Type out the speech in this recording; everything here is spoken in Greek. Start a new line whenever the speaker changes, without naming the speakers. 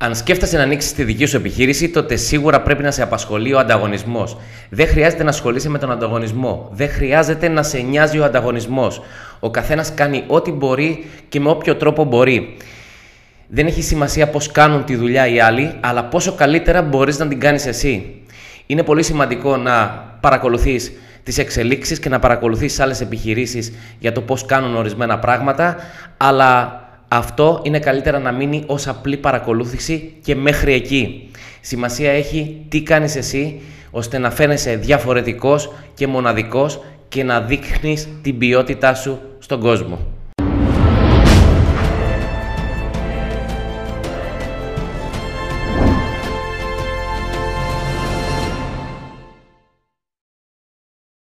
Αν σκέφτεσαι να ανοίξεις τη δική σου επιχείρηση, τότε σίγουρα πρέπει να σε απασχολεί ο ανταγωνισμός. Δεν χρειάζεται να ασχολείσαι με τον ανταγωνισμό. Δεν χρειάζεται να σε νοιάζει ο ανταγωνισμός. Ο καθένας κάνει ό,τι μπορεί και με όποιο τρόπο μπορεί. Δεν έχει σημασία πώς κάνουν τη δουλειά οι άλλοι, αλλά πόσο καλύτερα μπορείς να την κάνεις εσύ. Είναι πολύ σημαντικό να παρακολουθείς τις εξελίξεις και να παρακολουθείς άλλες επιχειρήσεις για το πώς κάνουν ορισμένα πράγματα, αλλά αυτό είναι καλύτερα να μείνει ως απλή παρακολούθηση και μέχρι εκεί. Σημασία έχει τι κάνεις εσύ ώστε να φαίνεσαι διαφορετικός και μοναδικός και να δείχνεις την ποιότητά σου στον κόσμο.